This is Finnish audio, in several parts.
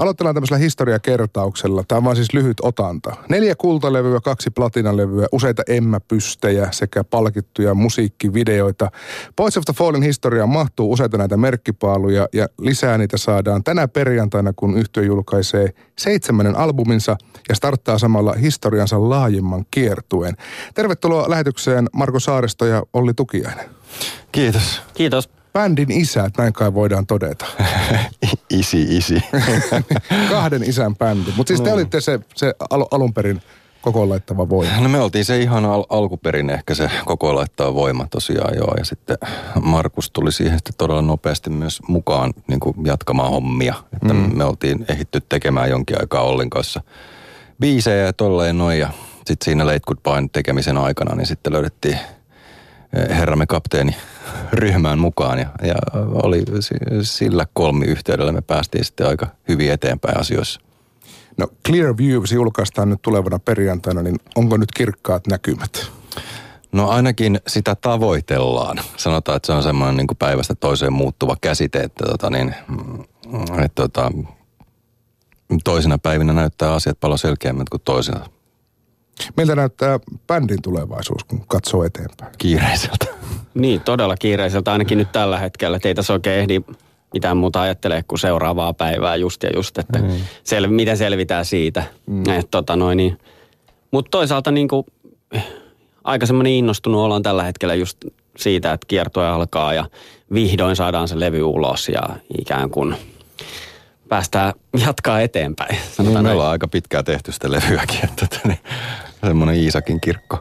Aloitellaan tämmöisellä historiakertauksella. Tämä on vaan siis lyhyt otanta. Neljä kultalevyä, kaksi platinalevyä, useita emmäpystejä sekä palkittuja musiikkivideoita. Boys of the Fallen historiaan mahtuu useita näitä merkkipaaluja ja lisää niitä saadaan tänä perjantaina, kun yhtiö julkaisee seitsemännen albuminsa ja starttaa samalla historiansa laajemman kiertueen. Tervetuloa lähetykseen Marko Saaristo ja Olli Tukiainen. Kiitos. Kiitos bändin isät, näin kai voidaan todeta. isi, isi. Kahden isän bändi. Mutta siis te no. olitte se, se al- alun perin koko laittava voima. No me oltiin se ihan al- alkuperin ehkä se koko laittava voima tosiaan joo. Ja sitten Markus tuli siihen sitten todella nopeasti myös mukaan niin kuin jatkamaan hommia. Että mm. me oltiin ehitty tekemään jonkin aikaa Ollin kanssa biisejä ja tolleen noin. Ja sitten siinä Late Goodbye tekemisen aikana niin sitten löydettiin herramme kapteeni ryhmään mukaan ja, ja oli sillä kolmiyhteydellä me päästiin sitten aika hyvin eteenpäin asioissa. No Clear Views julkaistaan nyt tulevana perjantaina, niin onko nyt kirkkaat näkymät? No ainakin sitä tavoitellaan. Sanotaan, että se on semmoinen niin kuin päivästä toiseen muuttuva käsite, että tota niin, että tota, toisina päivinä näyttää asiat paljon selkeämmät kuin toisina. Miltä näyttää bändin tulevaisuus, kun katsoo eteenpäin? Kiireiseltä. Niin, todella kiireiseltä ainakin nyt tällä hetkellä. Teitä se oikein ehdi mitään muuta ajattelee kuin seuraavaa päivää just ja just, että mm. sel, miten selvitään siitä. Mm. tota niin. Mutta toisaalta niin kuin, aika semmoinen innostunut ollaan tällä hetkellä just siitä, että kiertoja alkaa ja vihdoin saadaan se levy ulos ja ikään kuin päästään jatkaa eteenpäin. Niin, me ollaan aika pitkään tehty sitä levyäkin, että niin, semmoinen Iisakin kirkko.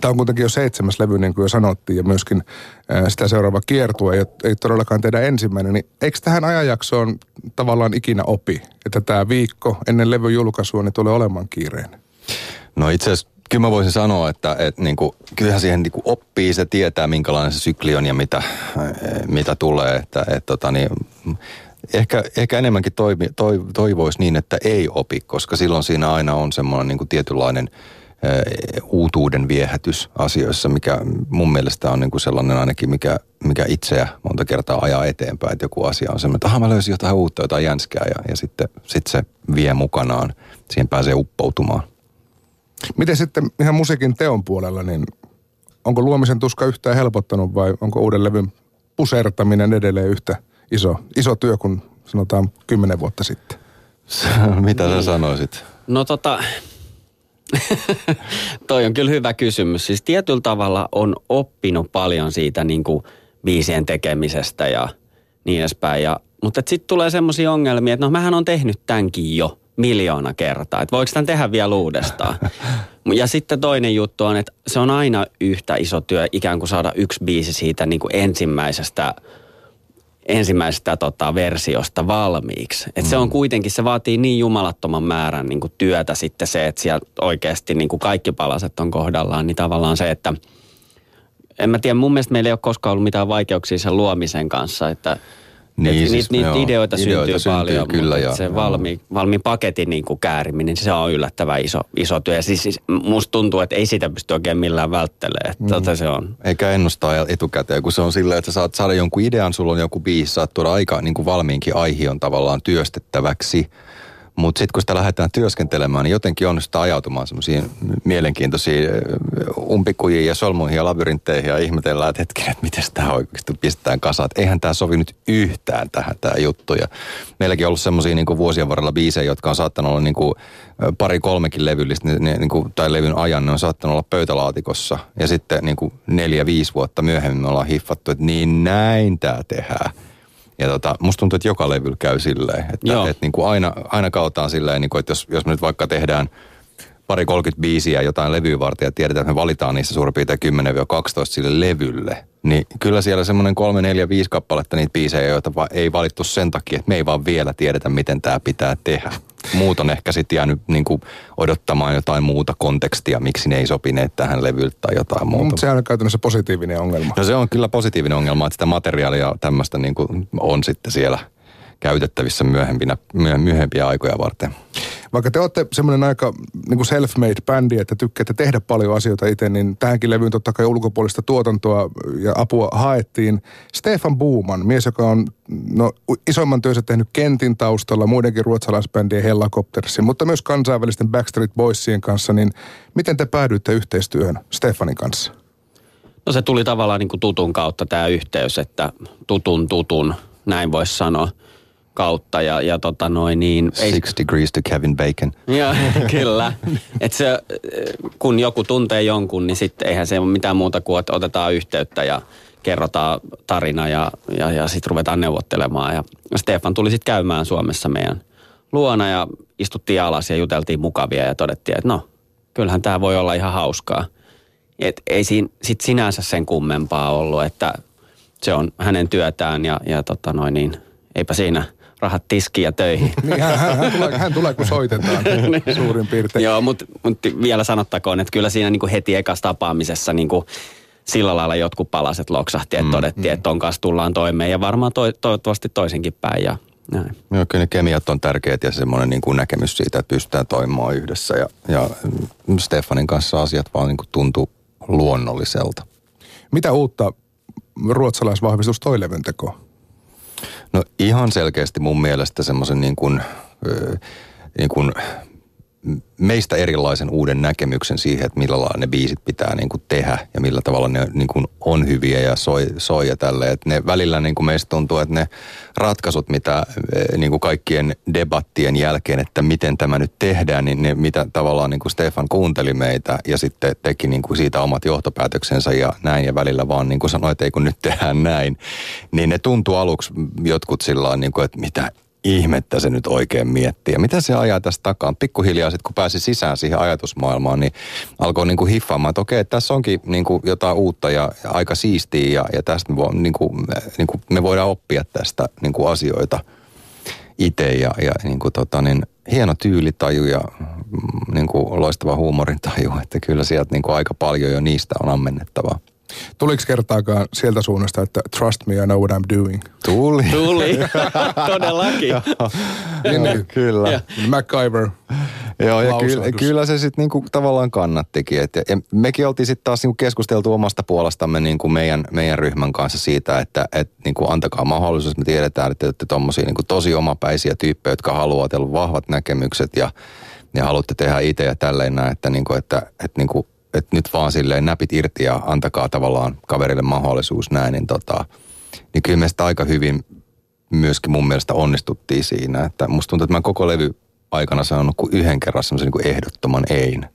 Tämä on kuitenkin jo seitsemäs levy, niin kuin jo sanottiin, ja myöskin sitä seuraava kiertue ei, ei todellakaan tehdä ensimmäinen. Niin eikö tähän ajanjaksoon tavallaan ikinä opi, että tämä viikko ennen levyn julkaisua niin tulee olemaan kiireinen? No itse asiassa kyllä mä voisin sanoa, että, että niin kuin, kyllähän siihen niin kuin oppii, se tietää minkälainen se sykli on ja mitä, mitä tulee. Että, että, tota, niin, ehkä, ehkä enemmänkin toivoisi toi, toivoisi niin, että ei opi, koska silloin siinä aina on semmoinen niin kuin tietynlainen – uutuuden viehätys asioissa, mikä mun mielestä on niin kuin sellainen ainakin, mikä, mikä itseä monta kertaa ajaa eteenpäin, että joku asia on semmoinen, että mä löysin jotain uutta, jotain jänskää ja, ja sitten sit se vie mukanaan, siihen pääsee uppoutumaan. Miten sitten ihan musiikin teon puolella, niin onko luomisen tuska yhtään helpottanut vai onko uuden levyn pusertaminen edelleen yhtä iso, iso työ kuin sanotaan kymmenen vuotta sitten? Mitä sä sanoisit? No tota, Toi on kyllä hyvä kysymys. Siis tietyllä tavalla on oppinut paljon siitä niin kuin biisien tekemisestä ja niin edespäin. Ja, mutta sitten tulee semmoisia ongelmia, että no mähän on tehnyt tämänkin jo miljoona kertaa. Että voiko tämän tehdä vielä uudestaan? Ja sitten toinen juttu on, että se on aina yhtä iso työ ikään kuin saada yksi biisi siitä niin kuin ensimmäisestä – ensimmäisestä tota, versiosta valmiiksi. Et mm. Se on kuitenkin, se vaatii niin jumalattoman määrän niin kuin työtä sitten se, että siellä oikeasti niin kuin kaikki palaset on kohdallaan, niin tavallaan se, että en mä tiedä, mun mielestä meillä ei ole koskaan ollut mitään vaikeuksia sen luomisen kanssa, että niin, siis niitä, niitä ideoita, ideoita syntyy, syntyy paljon, kyllä, mutta ja, se valmi, valmiin paketin niin kuin kääriminen, se on yllättävän iso, iso työ. Ja siis, siis musta tuntuu, että ei sitä pysty oikein millään välttelemään. Mm. Tota se on. Eikä ennustaa etukäteen, kun se on silleen, että saat saada jonkun idean, sulla on joku biisi, saat tuoda aika niin kuin valmiinkin aihion tavallaan työstettäväksi – mutta sitten kun sitä lähdetään työskentelemään, niin jotenkin onnistuu ajautumaan semmoisiin mielenkiintoisiin umpikujiin ja solmuihin ja labyrintteihin ja ihmetellään, että hetken, että miten tämä oikeasti pistetään kasaan. Eihän tämä sovi nyt yhtään tähän tämä juttu. Ja meilläkin on ollut semmoisia niin vuosien varrella biisejä, jotka on saattanut olla niin kuin pari kolmekin levyllistä, ne, niin kuin, tai levyn ajan, ne on saattanut olla pöytälaatikossa. Ja sitten niin kuin neljä, viisi vuotta myöhemmin me ollaan hiffattu, että niin näin tämä tehdään. Ja tota, musta tuntuu, että joka levyllä käy silleen, että, että niin kuin aina, aina kautaan silleen, niin kuin, että jos, jos me nyt vaikka tehdään pari 30 biisiä jotain levyä varten ja tiedetään, että me valitaan niistä suurin piirtein 10-12 sille levylle, niin kyllä siellä semmoinen 3, 4, 5 kappaletta niitä biisejä, joita ei valittu sen takia, että me ei vaan vielä tiedetä, miten tämä pitää tehdä. Muut on ehkä sitten jäänyt niin kuin odottamaan jotain muuta kontekstia, miksi ne ei sopineet tähän levyltä tai jotain muuta. Mutta se on käytännössä positiivinen ongelma. No se on kyllä positiivinen ongelma, että sitä materiaalia tämmöistä niin kuin on sitten siellä käytettävissä myöhempinä, myöhempiä aikoja varten. Vaikka te olette semmoinen aika niin kuin self-made bändi, että tykkäätte tehdä paljon asioita itse, niin tähänkin levyyn totta kai ulkopuolista tuotantoa ja apua haettiin. Stefan Buuman, mies, joka on no, isoimman työnsä tehnyt Kentin taustalla, muidenkin ruotsalaisbändien Hellacoptersin, mutta myös kansainvälisten Backstreet Boysien kanssa, niin miten te päädyitte yhteistyöhön Stefanin kanssa? No se tuli tavallaan niin kuin tutun kautta tämä yhteys, että tutun tutun, näin voisi sanoa kautta ja, ja tota noin niin... Ei... Six degrees to Kevin Bacon. Ja, kyllä. Et se, kun joku tuntee jonkun, niin sitten eihän se ole mitään muuta kuin, että otetaan yhteyttä ja kerrotaan tarina ja, ja, ja sitten ruvetaan neuvottelemaan. Ja Stefan tuli sitten käymään Suomessa meidän luona ja istuttiin alas ja juteltiin mukavia ja todettiin, että no, kyllähän tämä voi olla ihan hauskaa. Et ei siinä sit sinänsä sen kummempaa ollut, että se on hänen työtään ja, ja tota noin niin, eipä siinä rahat tiskiin ja töihin. niin, hän, hän, hän, tulee, hän tulee, kun soitetaan niin. suurin piirtein. Joo, mutta mut vielä sanottakoon, että kyllä siinä niinku heti ekassa tapaamisessa niinku sillä lailla jotkut palaset loksahti, että mm, todettiin, mm. että ton kanssa tullaan toimeen ja varmaan to, toivottavasti toisenkin päin ja näin. Joo, kyllä ne kemiat on tärkeät ja semmoinen niin kuin näkemys siitä, että pystytään toimimaan yhdessä ja, ja Stefanin kanssa asiat vaan niin kuin tuntuu luonnolliselta. Mitä uutta ruotsalaisvahvistus toi levyn tekoon? No ihan selkeästi mun mielestä semmoisen niin kuin, niin kuin meistä erilaisen uuden näkemyksen siihen, että millä lailla ne biisit pitää niin kuin tehdä ja millä tavalla ne niin kuin on hyviä ja soi, soi ja tälleen. Että ne välillä niin kuin meistä tuntuu, että ne ratkaisut, mitä eh, niin kuin kaikkien debattien jälkeen, että miten tämä nyt tehdään, niin ne, mitä tavallaan niin kuin Stefan kuunteli meitä ja sitten teki niin kuin siitä omat johtopäätöksensä ja näin ja välillä vaan niin kuin sanoi, että ei kun nyt tehdään näin, niin ne tuntuu aluksi jotkut sillä niin kuin, että mitä ihmettä se nyt oikein miettii. Ja mitä se ajaa tästä takaan? Pikkuhiljaa sitten kun pääsi sisään siihen ajatusmaailmaan, niin alkoi niin kuin hiffaamaan, että okei, tässä onkin niin kuin jotain uutta ja, aika siistiä ja, ja tästä me, vo, niin kuin, niin kuin me voidaan oppia tästä niin kuin asioita itse ja, ja niin kuin tota, niin, hieno tyylitaju ja mm, niin kuin loistava huumorintaju, että kyllä sieltä niin kuin aika paljon jo niistä on ammennettavaa. Tuliko kertaakaan sieltä suunnasta, että trust me, I know what I'm doing? Tuli. Tuli, todellakin. niin, niin, kyllä. Ja. MacGyver. Joo, ja kyllä, kyllä se sitten niinku tavallaan kannattikin. Et, ja mekin oltiin sitten taas niinku keskusteltu omasta puolestamme niinku meidän, meidän ryhmän kanssa siitä, että et niinku antakaa mahdollisuus. Me tiedetään, että te olette tommosia niinku tosi omapäisiä tyyppejä, jotka haluaa, teillä vahvat näkemykset ja, ja haluatte tehdä itse ja tälleen näin, että, niinku, että, että niinku, että nyt vaan silleen näpit irti ja antakaa tavallaan kaverille mahdollisuus näin, niin, tota, niin kyllä me aika hyvin myöskin mun mielestä onnistuttiin siinä. Että musta tuntuu, että mä koko levy aikana sanonut kuin yhden kerran semmoisen niin ehdottoman ein.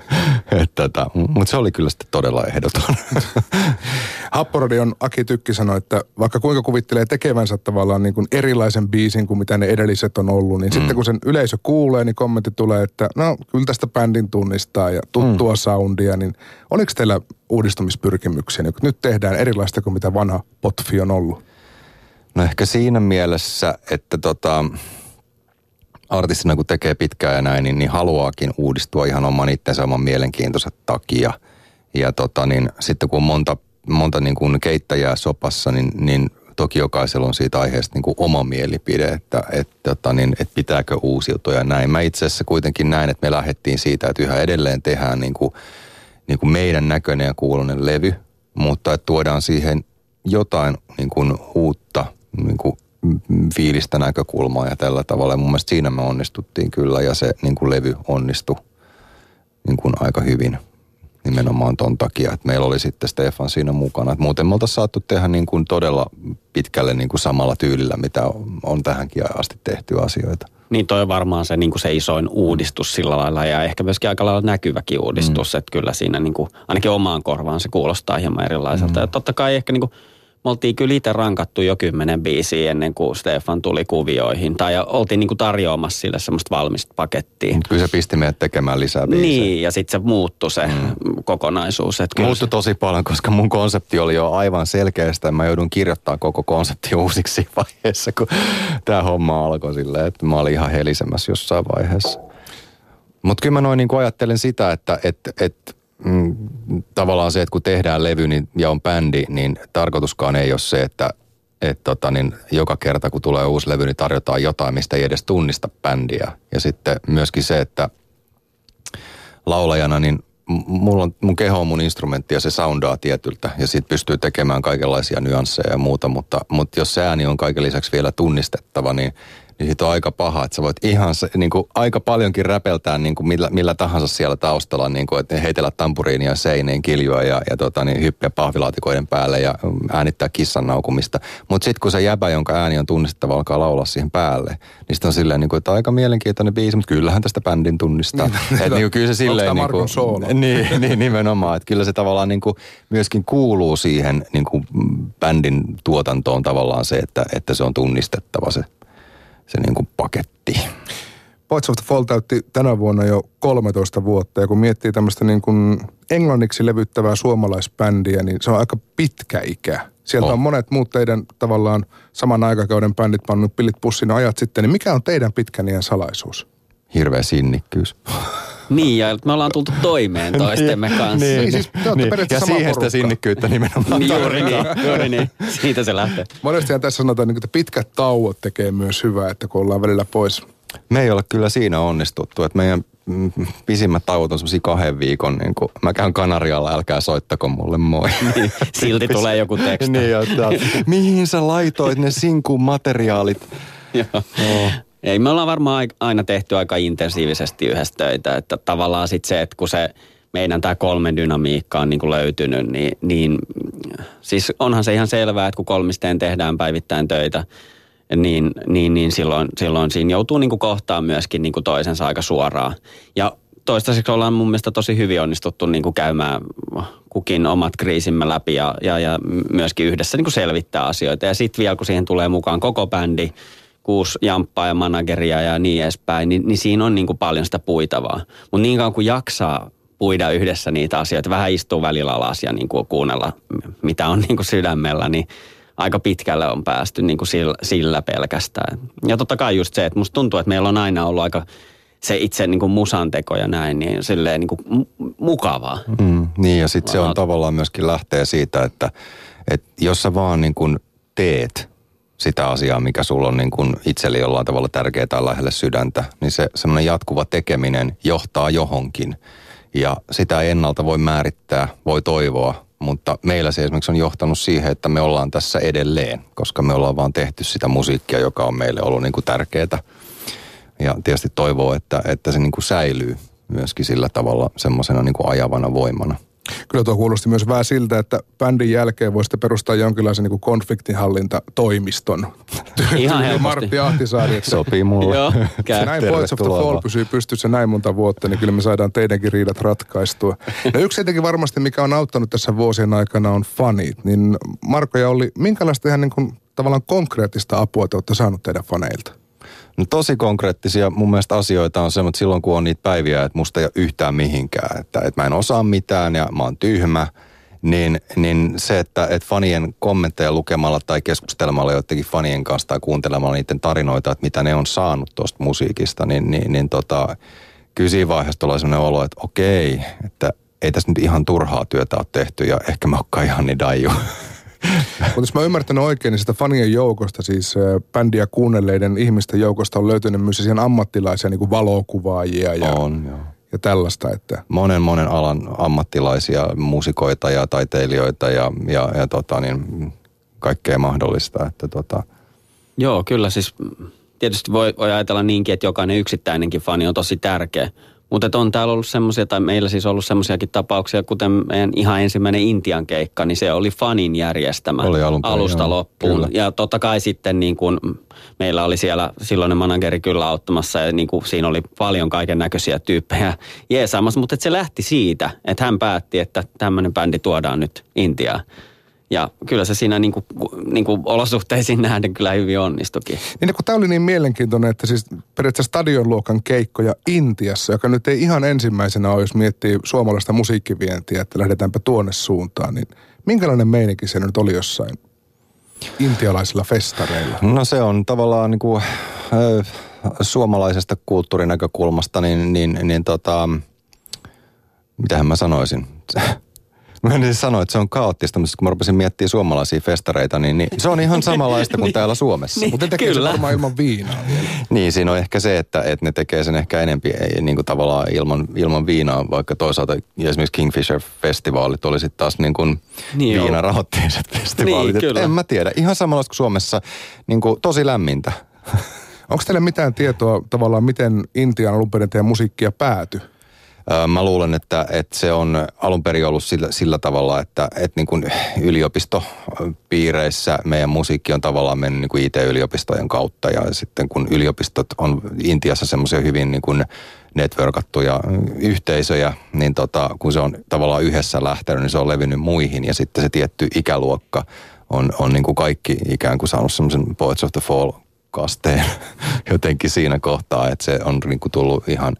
tota, Mutta se oli kyllä sitten todella ehdoton. Happoradion Aki Tykki sanoi, että vaikka kuinka kuvittelee tekevänsä tavallaan niin kuin erilaisen biisin kuin mitä ne edelliset on ollut, niin mm. sitten kun sen yleisö kuulee, niin kommentti tulee, että no kyllä tästä bändin tunnistaa ja tuttua mm. soundia, niin oliko teillä uudistumispyrkimyksiä, niin nyt tehdään erilaista kuin mitä vanha potfi on ollut? No ehkä siinä mielessä, että tota, artistina kun tekee pitkään ja näin, niin, niin haluaakin uudistua ihan oman itsensä oman mielenkiintonsa takia. Ja tota, niin, sitten kun on monta, monta niin kuin keittäjää sopassa, niin, niin toki jokaisella on siitä aiheesta niin kuin oma mielipide, että et, tota, niin, et pitääkö uusiutua ja näin. Mä itse asiassa kuitenkin näin, että me lähdettiin siitä, että yhä edelleen tehdään niin kuin, niin kuin meidän näköinen ja kuulonen levy, mutta että tuodaan siihen jotain niin kuin uutta niin kuin fiilistä näkökulmaa ja tällä tavalla. Ja mun mielestä siinä me onnistuttiin kyllä ja se niin kuin levy onnistui niin kuin aika hyvin nimenomaan ton takia, että meillä oli sitten Stefan siinä mukana. Että muuten me oltaisiin saattu tehdä niin kuin todella pitkälle niin kuin samalla tyylillä, mitä on tähänkin asti tehty asioita. Niin toi on varmaan se, niin kuin se isoin uudistus sillä lailla ja ehkä myöskin aika lailla näkyväkin uudistus, mm. että kyllä siinä niin kuin, ainakin omaan korvaan se kuulostaa hieman erilaiselta. Mm. Ja totta kai ehkä niin kuin, me oltiin kyllä itse rankattu jo kymmenen biisiä ennen kuin Stefan tuli kuvioihin. Tai oltiin niin kuin tarjoamassa sille semmoista valmista pakettia. Kyllä se pisti meidät tekemään lisää biisejä. Niin, ja sitten se muuttui se mm. kokonaisuus. Muuttui se... tosi paljon, koska mun konsepti oli jo aivan selkeästä. Mä joudun kirjoittamaan koko konsepti uusiksi vaiheessa, kun tämä homma alkoi silleen, että mä olin ihan helisemässä jossain vaiheessa. Mutta kyllä mä noin niin ajattelen sitä, että et, et, mm, tavallaan se, että kun tehdään levy niin, ja on bändi, niin tarkoituskaan ei ole se, että, että tota, niin joka kerta kun tulee uusi levy, niin tarjotaan jotain, mistä ei edes tunnista bändiä. Ja sitten myöskin se, että laulajana, niin mulla on, mun keho on mun instrumentti ja se soundaa tietyltä ja sit pystyy tekemään kaikenlaisia nyansseja ja muuta, mutta, mutta jos se ääni on kaiken lisäksi vielä tunnistettava, niin niin siitä on aika paha, että sä voit ihan se, niin kuin, aika paljonkin räpeltää niin kuin millä, millä tahansa siellä taustalla, niin kuin, että heitellä tampuriinia seineen, kiljua ja, ja tota, niin, hyppiä pahvilaatikoiden päälle ja äänittää kissan naukumista. Mutta sitten kun se jäbä, jonka ääni on tunnistettava, alkaa laulaa siihen päälle, niin sitten on silleen, niin kuin, että aika mielenkiintoinen biisi, mutta kyllähän tästä bändin tunnistaa. Niin, että niin, kyllä se silleen... Niin kuin, niin, niin, nimenomaan, että kyllä se tavallaan niin kuin, myöskin kuuluu siihen niin kuin, bändin tuotantoon tavallaan se, että, että se on tunnistettava se se niin kuin paketti. Points of the Fall täytti tänä vuonna jo 13 vuotta ja kun miettii tämmöistä niin kuin englanniksi levyttävää suomalaisbändiä, niin se on aika pitkä ikä. Sieltä oh. on monet muut teidän tavallaan saman aikakauden bändit pannut pillit pussin ajat sitten, niin mikä on teidän pitkän iän salaisuus? Hirveä sinnikkyys. Niin, ja me ollaan tultu toimeen toistemme niin, kanssa. niin, niin, siis niin. Ja siihen sitä sinnikkyyttä nimenomaan. Niin, juuri niin, juuri niin. Siitä se lähtee. Monestihan tässä sanotaan, että pitkät tauot tekee myös hyvää, että kun ollaan välillä pois. Me ei ole kyllä siinä onnistuttu, että meidän mm, pisimmät tauot on semmoisia kahden viikon, niin kuin mä käyn Kanarialla, älkää soittako mulle moi. Niin, silti tulee joku teksti. niin, että, mihin sä laitoit ne sinkun materiaalit? Joo. Ei, me ollaan varmaan aina tehty aika intensiivisesti yhdessä töitä, että tavallaan sitten se, että kun se meidän tämä kolmen dynamiikka on niin kuin löytynyt, niin, niin siis onhan se ihan selvää, että kun kolmisteen tehdään päivittäin töitä, niin, niin, niin silloin, silloin siinä joutuu niin kuin kohtaan myöskin niin kuin toisensa aika suoraan. Ja toistaiseksi ollaan mun mielestä tosi hyvin onnistuttu niin kuin käymään kukin omat kriisimme läpi ja, ja, ja myöskin yhdessä niin kuin selvittää asioita. Ja sitten vielä kun siihen tulee mukaan koko bändi, kuusi jamppaa ja manageria ja niin edespäin, niin, niin siinä on niin kuin paljon sitä puitavaa. Mutta niin kauan kuin jaksaa puida yhdessä niitä asioita, vähän istuu välillä alas ja niin kuin kuunnella, mitä on niin kuin sydämellä, niin aika pitkälle on päästy niin kuin sillä, sillä pelkästään. Ja totta kai just se, että musta tuntuu, että meillä on aina ollut aika se itse niin kuin musanteko ja näin, niin silleen niin kuin mukavaa. Mm, niin ja sitten se on tavallaan myöskin lähtee siitä, että, että jos sä vaan niin kuin teet sitä asiaa, mikä sulla on niin itselle jollain tavalla tärkeää tai lähelle sydäntä, niin se semmoinen jatkuva tekeminen johtaa johonkin. Ja sitä ennalta voi määrittää, voi toivoa, mutta meillä se esimerkiksi on johtanut siihen, että me ollaan tässä edelleen, koska me ollaan vaan tehty sitä musiikkia, joka on meille ollut niin kuin tärkeää. Ja tietysti toivoo, että, että se niin kuin säilyy myöskin sillä tavalla semmoisena niin ajavana voimana. Kyllä tuo kuulosti myös vähän siltä, että bändin jälkeen voisitte perustaa jonkinlaisen niin konfliktinhallintatoimiston. Ihan helposti. Martti Ahtisaari. Että Sopii mulle. Joo, käy. Näin Points of the Fall pysyy pystyssä näin monta vuotta, niin kyllä me saadaan teidänkin riidat ratkaistua. No yksi tietenkin varmasti, mikä on auttanut tässä vuosien aikana on fanit. Niin Marko ja Olli, minkälaista ihan niin kuin, tavallaan konkreettista apua te olette saanut teidän faneilta? No tosi konkreettisia mun mielestä asioita on se, että silloin kun on niitä päiviä, että musta ei ole yhtään mihinkään, että, että mä en osaa mitään ja mä oon tyhmä, niin, niin se, että, että fanien kommentteja lukemalla tai keskustelemalla joidenkin fanien kanssa tai kuuntelemalla niiden tarinoita, että mitä ne on saanut tuosta musiikista, niin, niin, niin tota, kyllä siinä vaiheessa tulee sellainen olo, että okei, että ei tässä nyt ihan turhaa työtä ole tehty ja ehkä mä oon ihan niin daiju. Mutta jos mä ymmärtänyt oikein, niin sitä fanien joukosta, siis bändiä kuunnelleiden ihmisten joukosta on löytynyt myös ihan ammattilaisia niin kuin valokuvaajia ja, on, joo. ja tällaista. Että... Monen monen alan ammattilaisia, musikoita ja taiteilijoita ja, ja, ja tota, niin, kaikkea mahdollista. Että tota... Joo, kyllä siis tietysti voi, voi ajatella niinkin, että jokainen yksittäinenkin fani on tosi tärkeä. Mutta on täällä ollut semmoisia, tai meillä siis ollut semmoisiakin tapauksia, kuten meidän ihan ensimmäinen Intian keikka, niin se oli fanin järjestämä oli alun alusta joo, loppuun. Kyllä. Ja totta kai sitten niin kuin, meillä oli siellä silloinen manageri kyllä auttamassa ja niin kuin, siinä oli paljon kaiken näköisiä tyyppejä jeesaamassa, mutta se lähti siitä, että hän päätti, että tämmöinen bändi tuodaan nyt Intiaan. Ja kyllä se siinä niin kuin, niin kuin olosuhteisiin nähden kyllä hyvin onnistukin. Niin kun tämä oli niin mielenkiintoinen, että siis periaatteessa stadionluokan keikkoja Intiassa, joka nyt ei ihan ensimmäisenä ole, jos miettii suomalaista musiikkivientiä, että lähdetäänpä tuonne suuntaan, niin minkälainen meininki se nyt oli jossain intialaisilla festareilla? No se on tavallaan niin kuin, äh, suomalaisesta kulttuurinäkökulmasta, niin, niin, niin tota, mitähän mä sanoisin? Mä en siis sanoa, että se on kaoottista, mutta kun mä rupesin miettimään suomalaisia festareita, niin, niin se on ihan samanlaista kuin täällä Suomessa. Niin, Mutta tekee kyllä. se varmaan ilman viinaa vielä. Niin, siinä on ehkä se, että, että ne tekee sen ehkä enempi ei, niin kuin tavallaan ilman, ilman viinaa, vaikka toisaalta esimerkiksi Kingfisher-festivaalit oli sitten taas niin kuin Niin niin joo. viinarahoitteiset festivaalit. Niin, kyllä. en mä tiedä. Ihan samanlaista kuin Suomessa, niin kuin tosi lämmintä. Onko teillä mitään tietoa tavallaan, miten Intian alun perin teidän musiikkia päätyi? Mä luulen, että, että se on alun perin ollut sillä, sillä tavalla, että, että niin kuin yliopistopiireissä meidän musiikki on tavallaan mennyt niin kuin IT-yliopistojen kautta. Ja sitten kun yliopistot on Intiassa semmoisia hyvin niin kuin networkattuja yhteisöjä, niin tota, kun se on tavallaan yhdessä lähtenyt, niin se on levinnyt muihin. Ja sitten se tietty ikäluokka on, on niin kuin kaikki ikään kuin saanut semmoisen Poets of the Fall kasteen jotenkin siinä kohtaa, että se on niin kuin tullut ihan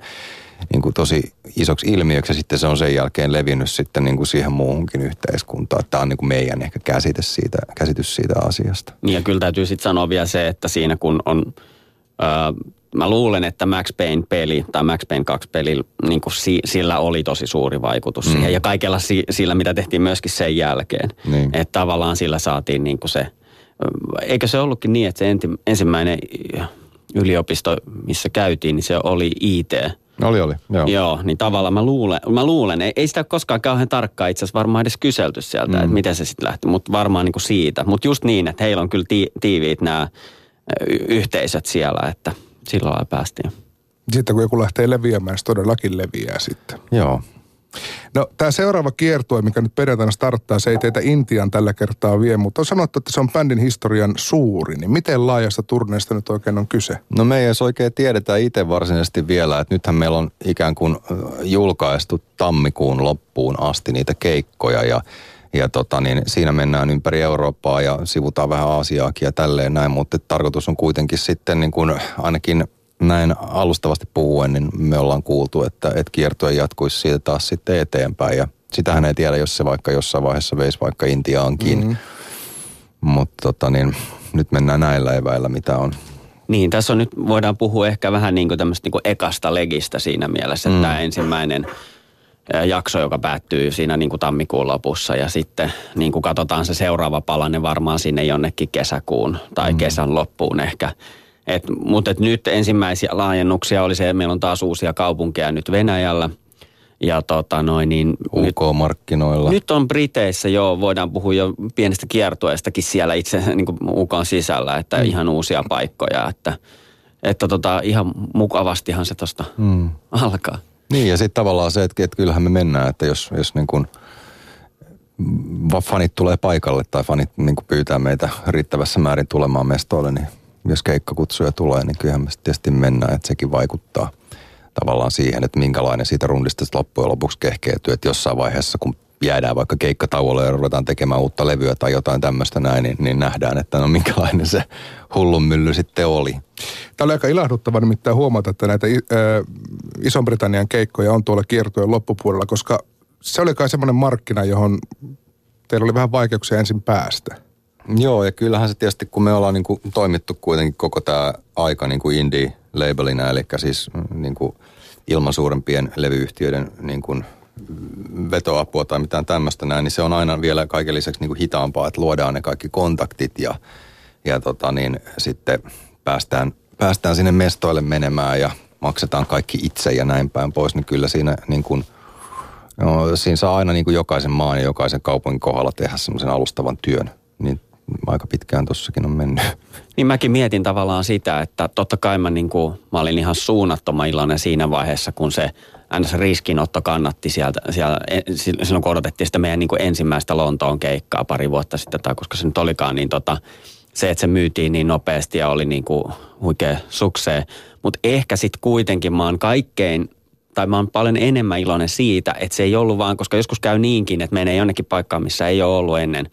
niin kuin tosi isoksi ilmiöksi ja sitten se on sen jälkeen levinnyt sitten niin kuin siihen muuhunkin yhteiskuntaan. Tämä on niin kuin meidän ehkä käsitys siitä, käsitys siitä asiasta. Niin ja kyllä täytyy sitten sanoa vielä se, että siinä kun on, öö, mä luulen, että Max Payne peli tai Max Payne 2 peli, niin kuin si, sillä oli tosi suuri vaikutus mm. siihen. Ja kaikella si, sillä, mitä tehtiin myöskin sen jälkeen. Niin. Että tavallaan sillä saatiin niin kuin se, eikö se ollutkin niin, että se enti, ensimmäinen yliopisto, missä käytiin, niin se oli IT. Oli, oli. Joo. Joo, niin tavallaan mä luulen, mä luulen ei, ei sitä ole koskaan kauhean tarkkaan itse asiassa varmaan edes kyselty sieltä, mm. että miten se sitten lähti, mutta varmaan niin kuin siitä. Mutta just niin, että heillä on kyllä ti, tiiviit nämä y- yhteisöt siellä, että sillä lailla päästiin. Sitten kun joku lähtee leviämään, se todellakin leviää sitten. Joo. No tämä seuraava kiertue, mikä nyt perjantaina starttaa, se ei teitä Intian tällä kertaa vie, mutta on sanottu, että se on bändin historian suuri. Niin miten laajasta turneesta nyt oikein on kyse? No me ei edes oikein tiedetä itse varsinaisesti vielä, että nythän meillä on ikään kuin julkaistu tammikuun loppuun asti niitä keikkoja ja ja tota, niin siinä mennään ympäri Eurooppaa ja sivutaan vähän Aasiaakin ja tälleen näin, mutta tarkoitus on kuitenkin sitten niin kuin ainakin näin alustavasti puhuen, niin me ollaan kuultu, että, että kiertue jatkuisi siitä taas sitten eteenpäin ja sitähän ei tiedä, jos se vaikka jossain vaiheessa veisi vaikka Intiaankin, mm-hmm. mutta tota, niin, nyt mennään näillä eväillä, mitä on Niin, tässä on nyt, voidaan puhua ehkä vähän niin kuin tämmöistä niin kuin ekasta legistä siinä mielessä, että Mm. tämä ensimmäinen jakso, joka päättyy siinä niin kuin tammikuun lopussa ja sitten niin kuin katsotaan se seuraava palanen varmaan sinne jonnekin kesäkuun tai mm. kesän loppuun ehkä. Et, mutta et nyt ensimmäisiä laajennuksia oli se, että meillä on taas uusia kaupunkeja nyt Venäjällä ja tota noin niin nyt, UK-markkinoilla. nyt on Briteissä jo, voidaan puhua jo pienestä kiertueestakin siellä itse niin kuin UKon sisällä, että mm. ihan uusia paikkoja, että, että tota, ihan mukavastihan se tuosta mm. alkaa. Niin ja sitten tavallaan se, että, että kyllähän me mennään, että jos, jos niin kuin fanit tulee paikalle tai fanit niin kuin pyytää meitä riittävässä määrin tulemaan mestoille, niin jos keikkakutsuja tulee, niin kyllähän me tietysti mennään, että sekin vaikuttaa tavallaan siihen, että minkälainen siitä rundista loppujen lopuksi kehkeytyy, että jossain vaiheessa, kun jäädään vaikka keikkatauolle ja ruvetaan tekemään uutta levyä tai jotain tämmöistä näin, niin, niin nähdään, että no minkälainen se hullun mylly sitten oli. Tämä oli aika ilahduttava nimittäin huomata, että näitä ö, Ison-Britannian keikkoja on tuolla kiertueen loppupuolella, koska se oli kai semmoinen markkina, johon teillä oli vähän vaikeuksia ensin päästä. Joo, ja kyllähän se tietysti, kun me ollaan niin kuin toimittu kuitenkin koko tämä aika niin kuin indie-labelina, eli siis niin kuin ilman suurempien levyyhtiöiden niin kuin vetoapua tai mitään tämmöistä näin, niin se on aina vielä kaiken lisäksi niin kuin hitaampaa, että luodaan ne kaikki kontaktit ja, ja tota niin, sitten päästään, päästään sinne mestoille menemään ja maksetaan kaikki itse ja näin päin pois, niin kyllä siinä niin kuin, no, siinä saa aina niin kuin jokaisen maan ja jokaisen kaupungin kohdalla tehdä semmoisen alustavan työn, niin aika pitkään tossakin on mennyt. Niin mäkin mietin tavallaan sitä, että totta kai mä, niin kuin, mä olin ihan suunnattoman iloinen siinä vaiheessa, kun se ns. riskinotto kannatti sieltä, siellä, e- silloin kun odotettiin sitä meidän niin kuin ensimmäistä Lontoon keikkaa pari vuotta sitten, tai koska se nyt olikaan, niin tota, se, että se myytiin niin nopeasti ja oli niin kuin huikea suksee. Mutta ehkä sitten kuitenkin mä oon kaikkein tai mä oon paljon enemmän iloinen siitä, että se ei ollut vaan, koska joskus käy niinkin, että menee jonnekin paikkaan, missä ei ole ollut ennen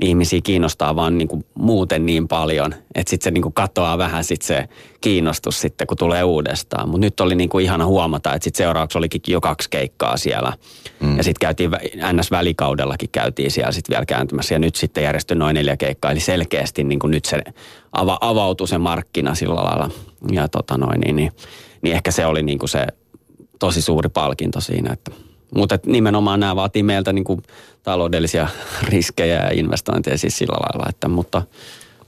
ihmisiä kiinnostaa vaan niin kuin muuten niin paljon, että sitten se niin kuin katoaa vähän sit se kiinnostus sitten, kun tulee uudestaan. Mutta nyt oli niin kuin ihana huomata, että sitten seuraavaksi olikin jo kaksi keikkaa siellä. Mm. Ja sitten käytiin, vä- NS-välikaudellakin käytiin siellä sitten vielä kääntymässä. Ja nyt sitten järjestyi noin neljä keikkaa. Eli selkeästi niin kuin nyt se ava, avautui se markkina sillä lailla. Ja tota noin, niin, niin, niin ehkä se oli niin kuin se tosi suuri palkinto siinä, että Mutta nimenomaan nämä vaatii meiltä niin kuin taloudellisia riskejä ja investointeja siis sillä lailla, että, mutta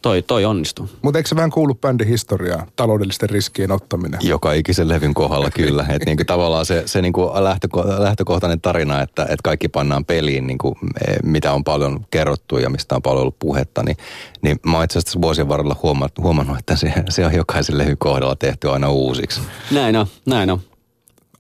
toi, toi onnistuu. Mutta eikö se vähän kuulu bändin historiaa, taloudellisten riskien ottaminen? Joka ikisen levyn kohdalla kyllä. että niinku tavallaan se, se niinku lähtöko- lähtökohtainen tarina, että, että kaikki pannaan peliin, niinku, e, mitä on paljon kerrottu ja mistä on paljon ollut puhetta, niin, niin mä oon itse asiassa vuosien varrella huomannut, huomannut että se, se on jokaisen levyn kohdalla tehty aina uusiksi. Näin on, näin on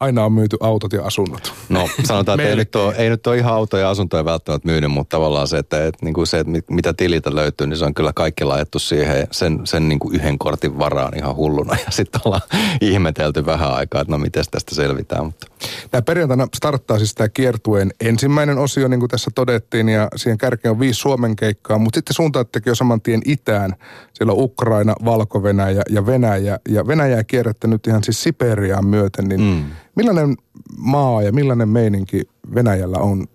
aina on myyty autot ja asunnot. No sanotaan, että ei nyt, ole, ei nyt ole ihan autoja ja asuntoja välttämättä myynyt, mutta tavallaan se, että, että niin kuin se, että mitä tililtä löytyy, niin se on kyllä kaikki laitettu siihen sen, sen niin kuin yhden kortin varaan ihan hulluna. Ja sitten ollaan ihmetelty vähän aikaa, että no miten tästä selvitään. Mutta. Tämä perjantaina starttaa siis tämä kiertueen ensimmäinen osio, niin kuin tässä todettiin, ja siihen kärkeen on viisi Suomen keikkaa, mutta sitten suuntaattekin jo saman tien itään. Siellä on Ukraina, Valko-Venäjä ja Venäjä, ja Venäjää kierrätte nyt ihan siis Siperiaan myöten, niin mm Millainen maa ja millainen meininki Venäjällä on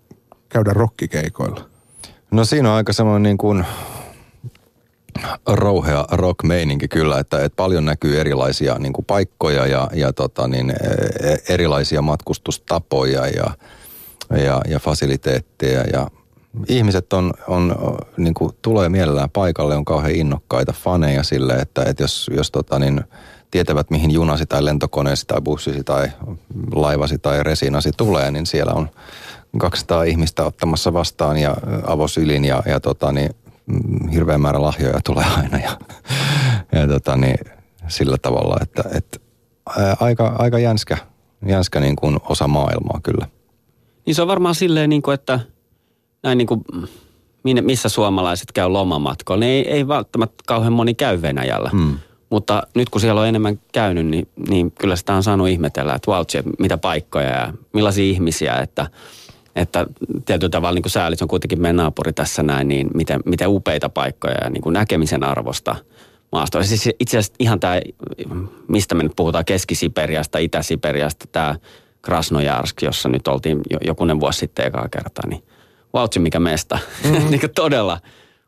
käydä rockikeikoilla? No siinä on aika semmoinen niin kuin rouhea rock-meininki kyllä, että, että paljon näkyy erilaisia niin kuin paikkoja ja, ja tota, niin, e, erilaisia matkustustapoja ja, ja, ja fasiliteetteja ja ihmiset on, on niin kuin, tulee mielellään paikalle, on kauhean innokkaita faneja sille, että, että jos, jos tota, niin, tietävät, mihin junasi tai lentokoneesi tai bussisi tai laivasi tai resinasi tulee, niin siellä on 200 ihmistä ottamassa vastaan ja avosylin ja, ja tota, niin, mm, hirveän määrä lahjoja tulee aina ja, ja tota, niin, sillä tavalla, että, että aika, aika jänskä, jänskä niin kuin osa maailmaa kyllä. Niin se on varmaan silleen, niin kuin, että näin niin kuin, missä suomalaiset käy lomamatkoilla, niin ei, ei välttämättä kauhean moni käy Venäjällä. Hmm. Mutta nyt kun siellä on enemmän käynyt, niin, niin kyllä sitä on saanut ihmetellä, että wow, mitä paikkoja ja millaisia ihmisiä, että, että tietyllä tavalla niin kuin säälit on kuitenkin meidän naapuri tässä näin, niin miten, miten upeita paikkoja ja niin kuin näkemisen arvosta maastoa. Siis itse asiassa ihan tämä, mistä me nyt puhutaan, Keski-Siperiasta, Itä-Siperiasta, tämä Krasnojarsk, jossa nyt oltiin jokunen vuosi sitten ekaa kertaa, niin vautsi mikä mesta. Mm-hmm. niin todella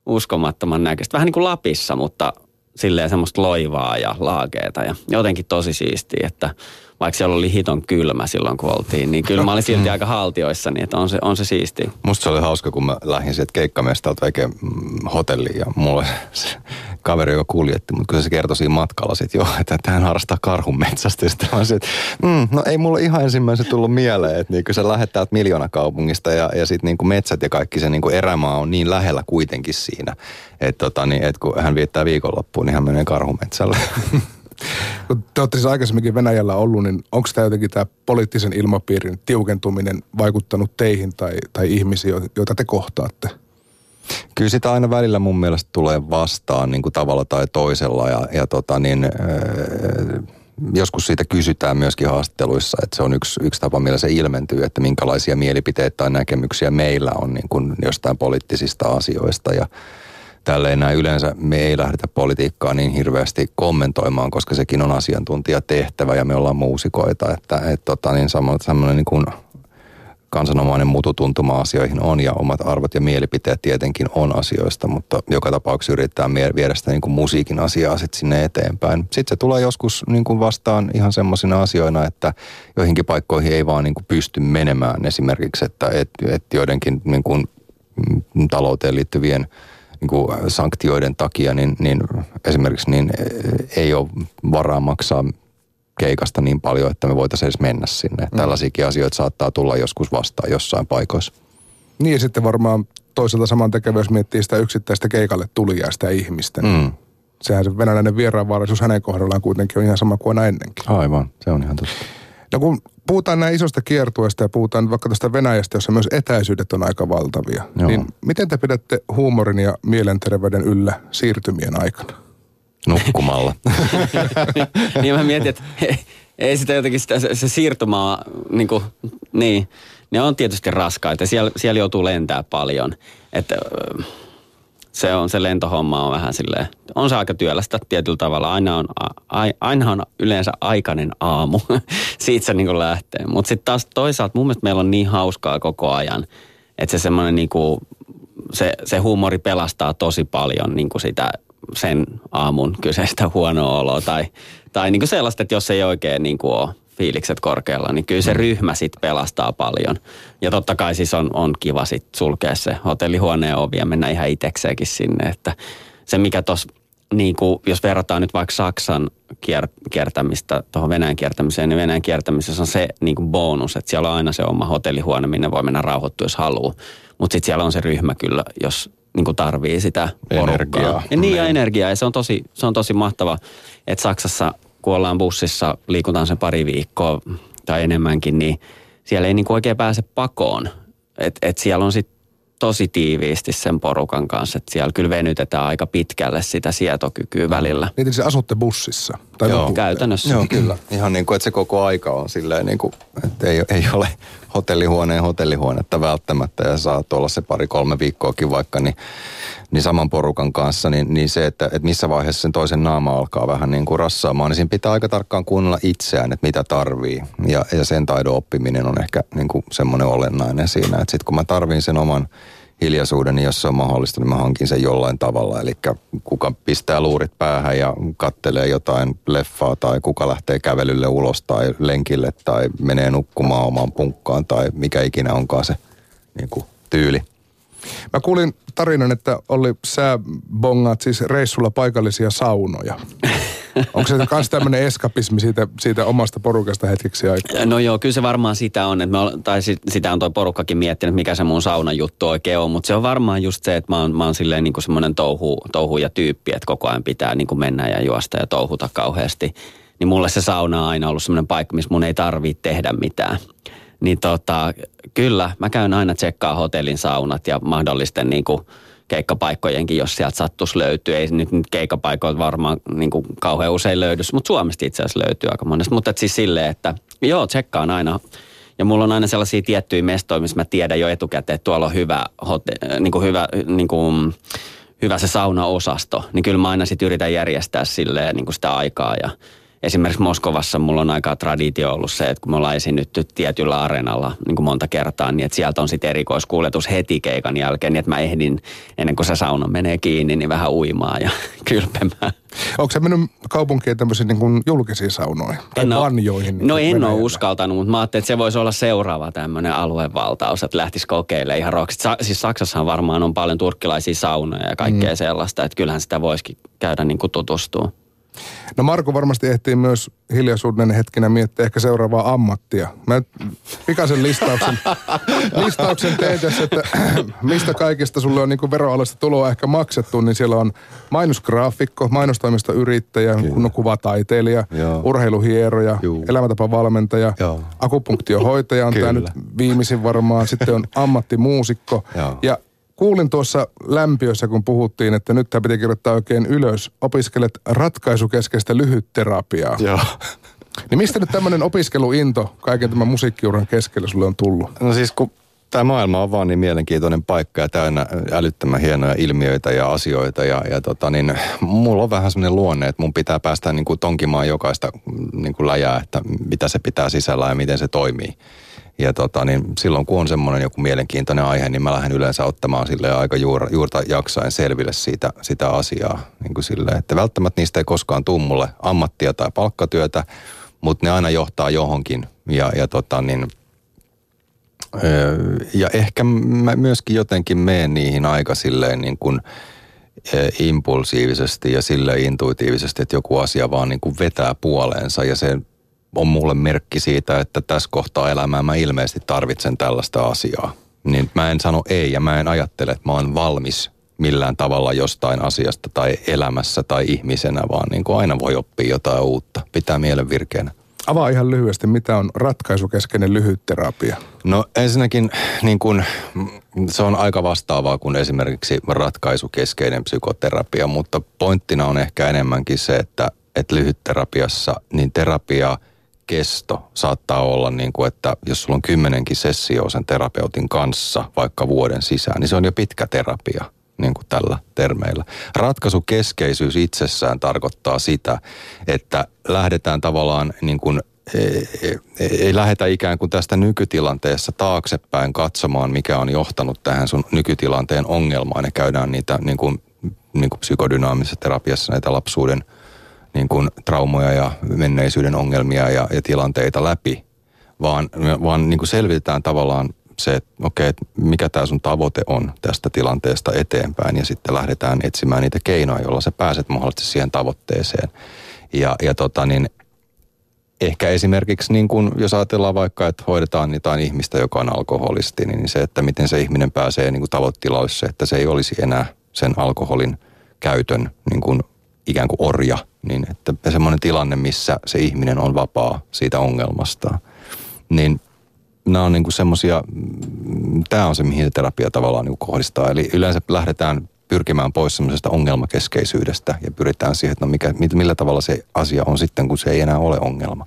uskomattoman näköistä. Vähän niin kuin Lapissa, mutta silleen semmoista loivaa ja laakeeta ja jotenkin tosi siistiä, että vaikka siellä oli hiton kylmä silloin kun oltiin, niin kyllä mä olin silti mm. aika haltioissa, niin että on se, on se siisti. Musta se oli hauska, kun mä lähdin sieltä keikkamestalta oikein mm, hotelliin ja mulla se kaveri, joka kuljetti, mutta kyllä se kertoi siinä matkalla sitten jo, että hän harrastaa karhun metsästä. Sitten mä että mm, no ei mulle ihan ensimmäisen tullut mieleen, että niin kun sä lähdet täältä miljoonakaupungista ja, ja sitten niin metsät ja kaikki se niin erämaa on niin lähellä kuitenkin siinä, että tota, niin, et kun hän viettää viikonloppuun, niin hän menee karhumetsälle. Kun te olette siis aikaisemminkin Venäjällä ollut, niin onko tämä jotenkin tämä poliittisen ilmapiirin tiukentuminen vaikuttanut teihin tai, tai ihmisiin, joita te kohtaatte? Kyllä sitä aina välillä mun mielestä tulee vastaan niin kuin tavalla tai toisella ja, ja tota niin, äh, joskus siitä kysytään myöskin haastatteluissa, että se on yksi, yksi tapa, millä se ilmentyy, että minkälaisia mielipiteitä tai näkemyksiä meillä on niin kuin jostain poliittisista asioista ja tälleen näin yleensä me ei lähdetä politiikkaa niin hirveästi kommentoimaan, koska sekin on asiantuntijatehtävä ja me ollaan muusikoita, että et, tota, niin semmoinen niin kuin kansanomainen mututuntuma asioihin on ja omat arvot ja mielipiteet tietenkin on asioista, mutta joka tapauksessa yritetään viedä sitä niin kuin musiikin asiaa sitten sinne eteenpäin. Sitten se tulee joskus niin kuin vastaan ihan semmoisina asioina, että joihinkin paikkoihin ei vaan niin kuin pysty menemään esimerkiksi, että et, et joidenkin niin kuin mm, talouteen liittyvien – niin kuin sanktioiden takia, niin, niin esimerkiksi niin ei ole varaa maksaa keikasta niin paljon, että me voitaisiin edes mennä sinne. Mm. Tällaisiakin asioita saattaa tulla joskus vastaan jossain paikoissa. Niin ja sitten varmaan toisaalta saman tekevä, jos miettii sitä yksittäistä keikalle tulijaa sitä ihmistä. Niin mm. Sehän se venäläinen vieraanvaaraisuus hänen kohdallaan kuitenkin on ihan sama kuin aina ennenkin. Aivan, se on ihan totta. No kun puhutaan näin isosta kiertueesta ja puhutaan vaikka tästä Venäjästä, jossa myös etäisyydet on aika valtavia, Joo. niin miten te pidätte huumorin ja mielenterveyden yllä siirtymien aikana? Nukkumalla. niin mä mietin, että ei sitä jotenkin sitä, se, se siirtymä niin kuin, niin, ne on tietysti raskaita. Siellä, siellä joutuu lentää paljon. Että se on, se lentohomma on vähän silleen, on se aika työlästä tietyllä tavalla. Aina on, a, aina on yleensä aikainen aamu. Siitä se niin lähtee. Mutta sitten taas toisaalta mun mielestä meillä on niin hauskaa koko ajan, että se semmoinen niin se, se huumori pelastaa tosi paljon niin kuin sitä sen aamun kyseistä huonoa oloa tai, tai niin kuin sellaista, että jos ei oikein niin kuin ole fiilikset korkealla, niin kyllä se ryhmä sitten pelastaa paljon. Ja totta kai siis on, on kiva sitten sulkea se hotellihuoneen ovi ja mennä ihan itsekseenkin sinne, että se mikä tuossa niin kuin, jos verrataan nyt vaikka Saksan kier, kiertämistä tuohon Venäjän kiertämiseen, niin Venäjän kiertämisessä on se niin kuin bonus, että siellä on aina se oma hotellihuone, minne voi mennä rauhoittua, jos haluaa. Mutta sitten siellä on se ryhmä kyllä, jos niin kuin tarvii sitä Energiaa. Ja niin ja energiaa, ja se on tosi, se on tosi mahtava, että Saksassa, kun ollaan bussissa, liikutaan sen pari viikkoa tai enemmänkin, niin siellä ei niin kuin oikein pääse pakoon. Et, et siellä on sitten tosi tiiviisti sen porukan kanssa, että siellä kyllä venytetään aika pitkälle sitä sietokykyä välillä. Niin se asutte bussissa? Tai Joo, käytännössä. Joo, kyllä. Ihan niin kuin, että se koko aika on silleen niin kuin, että ei, ei ole hotellihuoneen hotellihuonetta välttämättä ja saat olla se pari-kolme viikkoakin vaikka, niin, niin saman porukan kanssa, niin, niin se, että, että missä vaiheessa sen toisen naama alkaa vähän niin kuin rassaamaan, niin siinä pitää aika tarkkaan kuunnella itseään, että mitä tarvii. Ja, ja sen taidon oppiminen on ehkä niin kuin semmoinen olennainen siinä, että sitten kun mä tarvin sen oman hiljaisuuden, niin jos se on mahdollista, niin mä hankin sen jollain tavalla. Eli kuka pistää luurit päähän ja kattelee jotain leffaa tai kuka lähtee kävelylle ulos tai lenkille tai menee nukkumaan omaan punkkaan tai mikä ikinä onkaan se niin kuin, tyyli. Mä kuulin tarinan, että oli sä bongaat siis reissulla paikallisia saunoja. Onko se myös tämmöinen eskapismi siitä, siitä omasta porukasta hetkeksi aikaa? No joo, kyllä se varmaan sitä on, että me tai sit, sitä on toi porukkakin miettinyt, mikä se mun saunan juttu oikein on, mutta se on varmaan just se, että mä oon, mä oon silleen niin semmoinen touhu, touhuja tyyppi, että koko ajan pitää niin kuin mennä ja juosta ja touhuta kauheasti. Niin mulle se sauna on aina ollut semmoinen paikka, missä mun ei tarvitse tehdä mitään. Niin tota, kyllä, mä käyn aina tsekkaa hotellin saunat ja mahdollisten niin kuin keikkapaikkojenkin, jos sieltä sattuisi löytyä. Ei nyt, nyt keikkapaikoilta varmaan niin kuin kauhean usein löydy, mutta Suomesta itse asiassa löytyy aika monesta. Mutta siis silleen, että joo, tsekkaan aina. Ja mulla on aina sellaisia tiettyjä mestoja, missä mä tiedän jo etukäteen, että tuolla on hyvä, hote, niin kuin hyvä, niin kuin, hyvä se saunaosasto. Niin kyllä mä aina sitten yritän järjestää silleen niin kuin sitä aikaa ja Esimerkiksi Moskovassa mulla on aika traditio ollut se, että kun me ollaan esiinnytty tietyllä areenalla niin kuin monta kertaa, niin että sieltä on sitten erikoiskuljetus heti keikan jälkeen, niin että mä ehdin ennen kuin se sauna menee kiinni, niin vähän uimaan ja kylpemään. Onko se mennyt kaupunkiin tämmöisiin niin kuin julkisiin saunoihin? Tai En oo- banjoihin? niin No en ole uskaltanut, mutta mä ajattelin, että se voisi olla seuraava tämmöinen aluevaltaus, että lähtisi kokeilemaan ihan roksit. Sa- siis Saksassahan varmaan on paljon turkkilaisia saunoja ja kaikkea mm. sellaista, että kyllähän sitä voisikin käydä niin kuin tutustua. No Marko varmasti ehtii myös hiljaisuuden hetkinä miettiä ehkä seuraavaa ammattia. Mä nyt pikaisen listauksen, listauksen tein tässä, että mistä kaikista sulle on niin veroalasta tuloa ehkä maksettu, niin siellä on mainosgraafikko, mainostoimistoyrittäjä, kunnon kuvataiteilija, Joo. urheiluhieroja, Juu. elämäntapavalmentaja, Joo. akupunktiohoitaja on tämä nyt viimeisin varmaan, sitten on ammattimuusikko Joo. ja Kuulin tuossa lämpiössä, kun puhuttiin, että nyt tämä piti kirjoittaa oikein ylös. Opiskelet ratkaisukeskeistä lyhytterapiaa. Joo. Niin mistä nyt tämmöinen opiskeluinto kaiken tämän musiikkiuran keskellä sulle on tullut? No siis kun tämä maailma on vaan niin mielenkiintoinen paikka ja täynnä älyttömän hienoja ilmiöitä ja asioita. Ja, ja tota niin, mulla on vähän semmoinen luonne, että mun pitää päästä niin kuin tonkimaan jokaista niin kuin läjää, että mitä se pitää sisällä ja miten se toimii. Ja tota, niin silloin kun on semmoinen joku mielenkiintoinen aihe, niin mä lähden yleensä ottamaan sille aika juur, juurta jaksain selville siitä, sitä asiaa. Niin kuin sille, että välttämättä niistä ei koskaan tule mulle ammattia tai palkkatyötä, mutta ne aina johtaa johonkin. Ja, ja tota, niin, ja ehkä mä myöskin jotenkin menen niihin aika silleen niin kuin impulsiivisesti ja sille intuitiivisesti, että joku asia vaan niin kuin vetää puoleensa ja se on mulle merkki siitä, että tässä kohtaa elämää mä ilmeisesti tarvitsen tällaista asiaa. Niin mä en sano ei ja mä en ajattele, että mä oon valmis millään tavalla jostain asiasta tai elämässä tai ihmisenä, vaan niin kuin aina voi oppia jotain uutta. Pitää mielen virkeänä. Avaa ihan lyhyesti, mitä on ratkaisukeskeinen lyhytterapia? No ensinnäkin niin kun, se on aika vastaavaa kuin esimerkiksi ratkaisukeskeinen psykoterapia, mutta pointtina on ehkä enemmänkin se, että, että lyhytterapiassa niin terapia kesto saattaa olla niin kuin, että jos sulla on kymmenenkin sessioa sen terapeutin kanssa vaikka vuoden sisään, niin se on jo pitkä terapia niin kuin tällä termeillä. Ratkaisukeskeisyys itsessään tarkoittaa sitä, että lähdetään tavallaan niin kuin ei, ei, ei lähdetä ikään kuin tästä nykytilanteessa taaksepäin katsomaan, mikä on johtanut tähän sun nykytilanteen ongelmaan. Ja käydään niitä niin kuin, niin kuin psykodynaamisessa terapiassa näitä lapsuuden niin kuin traumoja ja menneisyyden ongelmia ja, ja tilanteita läpi, vaan, vaan niin kuin selvitetään tavallaan se, että okei, että mikä tämä sun tavoite on tästä tilanteesta eteenpäin ja sitten lähdetään etsimään niitä keinoja, joilla sä pääset mahdollisesti siihen tavoitteeseen. Ja, ja tota niin, ehkä esimerkiksi niin kun, jos ajatellaan vaikka, että hoidetaan jotain ihmistä, joka on alkoholisti, niin se, että miten se ihminen pääsee niin tavoittilaissa, että se ei olisi enää sen alkoholin käytön niin kuin ikään kuin orja, niin että semmoinen tilanne, missä se ihminen on vapaa siitä ongelmasta, niin nämä on niin semmoisia, mm, tämä on se, mihin se terapia tavallaan niin kohdistaa. Eli yleensä lähdetään pyrkimään pois semmoisesta ongelmakeskeisyydestä ja pyritään siihen, että no mikä, millä tavalla se asia on sitten, kun se ei enää ole ongelma.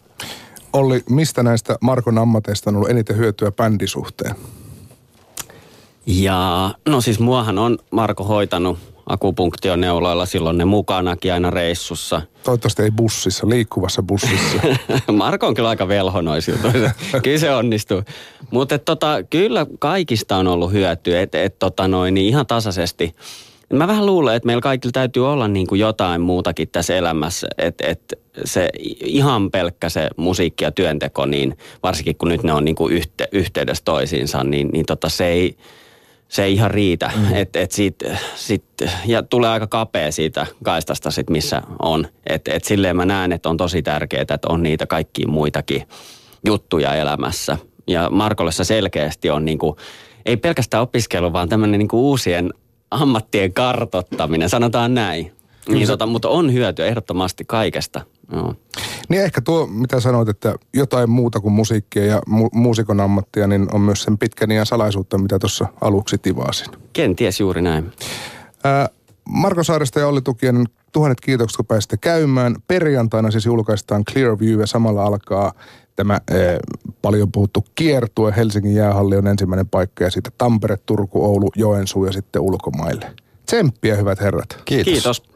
Olli, mistä näistä Markon ammateista on ollut eniten hyötyä bändisuhteen? Ja no siis muahan on Marko hoitanut akupunktioneuloilla silloin ne mukanakin aina reissussa. Toivottavasti ei bussissa, liikkuvassa bussissa. Marko on kyllä aika velhonoisilta. kyllä se onnistuu. Mutta tota, kyllä kaikista on ollut hyötyä, että et, tota noin, niin ihan tasaisesti. Mä vähän luulen, että meillä kaikilla täytyy olla niin kuin jotain muutakin tässä elämässä, että et se ihan pelkkä se musiikki ja työnteko, niin varsinkin kun nyt ne on niin kuin yhte, yhteydessä toisiinsa, niin, niin tota se ei, se ei ihan riitä. Mm. Et, et sit, sit, ja tulee aika kapea siitä kaistasta, sit, missä on. Et, et silleen mä näen, että on tosi tärkeää, että on niitä kaikkia muitakin juttuja elämässä. Ja Markolle se selkeästi on niinku, ei pelkästään opiskelu, vaan tämmöinen niinku uusien ammattien kartottaminen, sanotaan näin. Niin, tota, mutta on hyötyä ehdottomasti kaikesta. Joo. Niin ehkä tuo, mitä sanoit, että jotain muuta kuin musiikkia ja mu- muusikon ammattia, niin on myös sen pitkän ja salaisuutta, mitä tuossa aluksi tivaasin. Kenties juuri näin. Ää, Marko Saaresta ja Olli Tukien tuhannet kiitokset, kun pääsitte käymään. Perjantaina siis julkaistaan Clearview ja samalla alkaa tämä ää, paljon puhuttu kiertue. Helsingin jäähalli on ensimmäinen paikka ja sitten Tampere, Turku, Oulu, Joensuu ja sitten ulkomaille. Tsemppiä hyvät herrat. Kiitos. Kiitos.